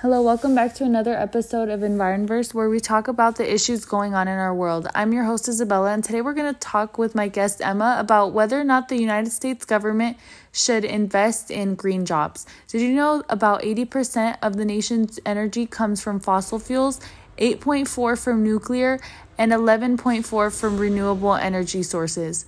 Hello, welcome back to another episode of Environverse where we talk about the issues going on in our world. I'm your host Isabella, and today we're going to talk with my guest Emma about whether or not the United States government should invest in green jobs. Did you know about 80% of the nation's energy comes from fossil fuels, 8.4 from nuclear, and 11.4 from renewable energy sources?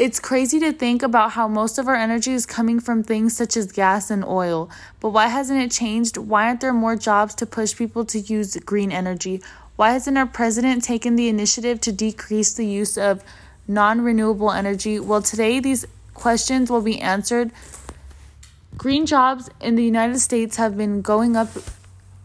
It's crazy to think about how most of our energy is coming from things such as gas and oil. But why hasn't it changed? Why aren't there more jobs to push people to use green energy? Why hasn't our president taken the initiative to decrease the use of non renewable energy? Well, today these questions will be answered. Green jobs in the United States have been going up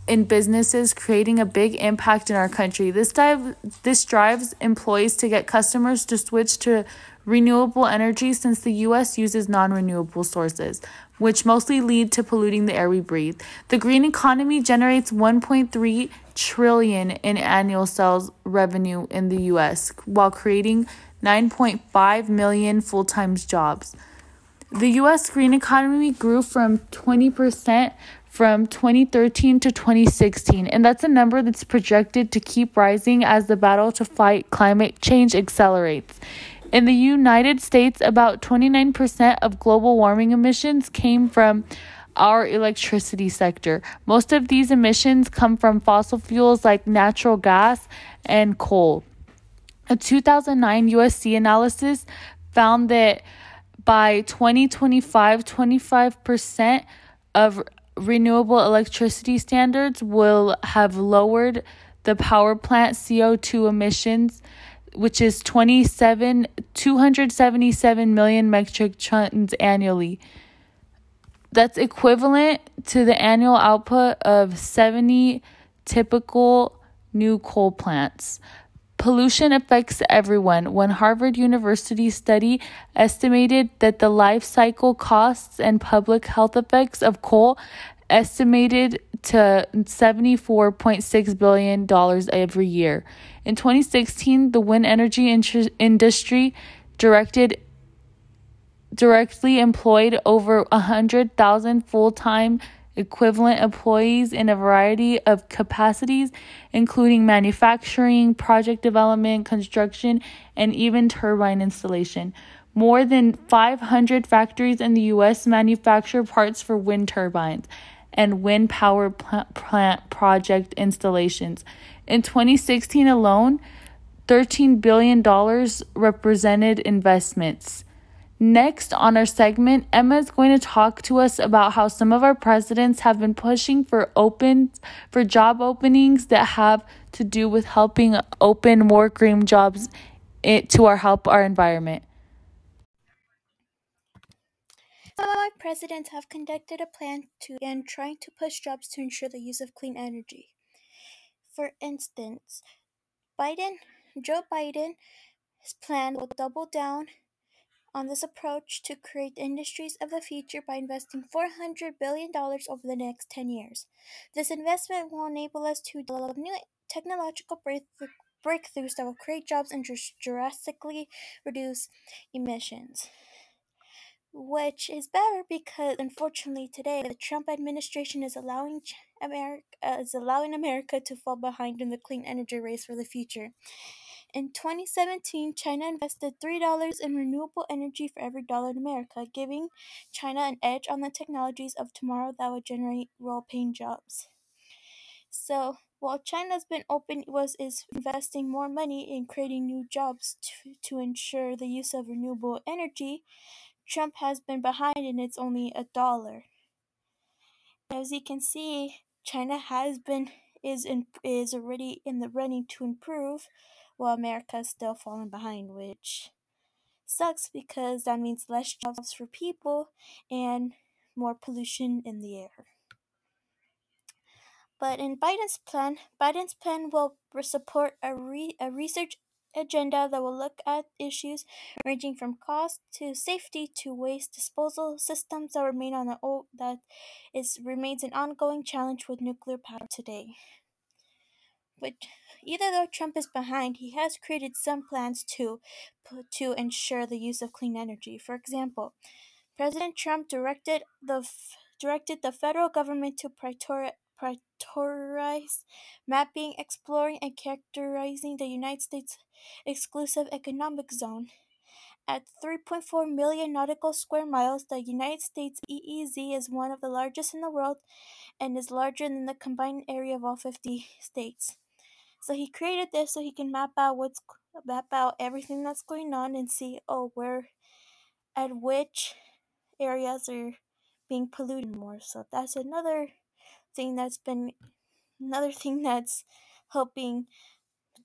in businesses creating a big impact in our country. This dive, this drives employees to get customers to switch to renewable energy since the US uses non-renewable sources, which mostly lead to polluting the air we breathe. The green economy generates 1.3 trillion in annual sales revenue in the US while creating 9.5 million full-time jobs. The US green economy grew from 20% from 2013 to 2016, and that's a number that's projected to keep rising as the battle to fight climate change accelerates. In the United States, about 29% of global warming emissions came from our electricity sector. Most of these emissions come from fossil fuels like natural gas and coal. A 2009 USC analysis found that by 2025, 25% of renewable electricity standards will have lowered the power plant CO2 emissions, which is 27 277 million metric tons annually. That's equivalent to the annual output of 70 typical new coal plants. Pollution affects everyone. When Harvard University study estimated that the life cycle costs and public health effects of coal estimated to $74.6 billion every year. In 2016, the wind energy industry directed directly employed over 100,000 full-time equivalent employees in a variety of capacities, including manufacturing, project development, construction, and even turbine installation. More than 500 factories in the US manufacture parts for wind turbines and wind power plant project installations. In 2016 alone, $13 billion represented investments. Next on our segment, Emma is going to talk to us about how some of our presidents have been pushing for open for job openings that have to do with helping open more green jobs eh, to our help our environment. Our presidents have conducted a plan to and trying to push jobs to ensure the use of clean energy. For instance, Biden, Joe Biden's plan will double down on this approach to create industries of the future by investing $400 billion over the next 10 years. This investment will enable us to develop new technological breakthroughs that will create jobs and drastically reduce emissions. Which is better because, unfortunately, today the Trump administration is allowing America uh, is allowing America to fall behind in the clean energy race for the future. In 2017, China invested $3 in renewable energy for every dollar in America, giving China an edge on the technologies of tomorrow that will generate well-paying jobs. So, while China's been open was is investing more money in creating new jobs to, to ensure the use of renewable energy, Trump has been behind and it's only a dollar. As you can see, China has been is in, is already in the running to improve while America is still falling behind, which sucks because that means less jobs for people and more pollution in the air. But in Biden's plan, Biden's plan will support a, re- a research agenda that will look at issues ranging from cost to safety to waste disposal systems that remain on the old that is remains an ongoing challenge with nuclear power today. But even though Trump is behind, he has created some plans to to ensure the use of clean energy. For example, President Trump directed the directed the federal government to prioritize mapping, exploring, and characterizing the United States exclusive economic zone. At 3.4 million nautical square miles, the United States EEZ is one of the largest in the world and is larger than the combined area of all 50 states. So he created this so he can map out what's map out everything that's going on and see oh where at which areas are being polluted more. So that's another thing that's been another thing that's helping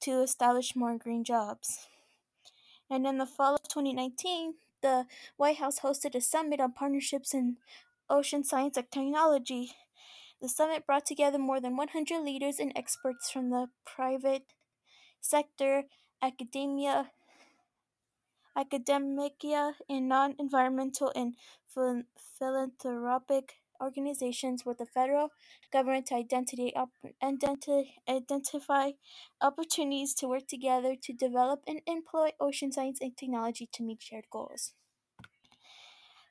to establish more green jobs. And in the fall of 2019, the White House hosted a summit on partnerships in ocean science and technology. The summit brought together more than 100 leaders and experts from the private sector, academia, academia, and non-environmental and philanthropic organizations with the federal government to identity, identi- identify opportunities to work together to develop and employ ocean science and technology to meet shared goals.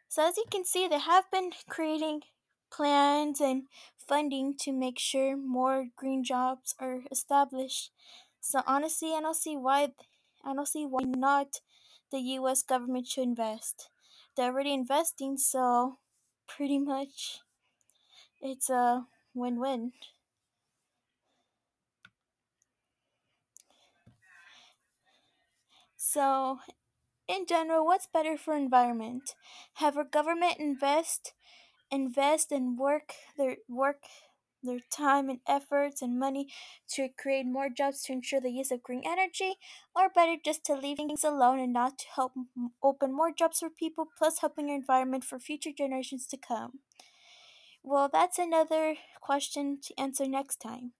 So, as you can see, they have been creating plans and funding to make sure more green jobs are established. So, honestly, I don't see why. I don't see why not the U.S. government should invest. They're already investing, so pretty much it's a win win. So, in general, what's better for environment? Have our government invest invest and work their work their time and efforts and money to create more jobs to ensure the use of green energy, or better just to leave things alone and not to help open more jobs for people, plus helping your environment for future generations to come? Well, that's another question to answer next time.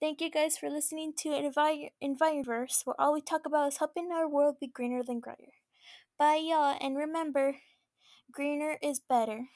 Thank you guys for listening to Envi- Environverse, where all we talk about is helping our world be greener than grayer. Bye, y'all, and remember, greener is better.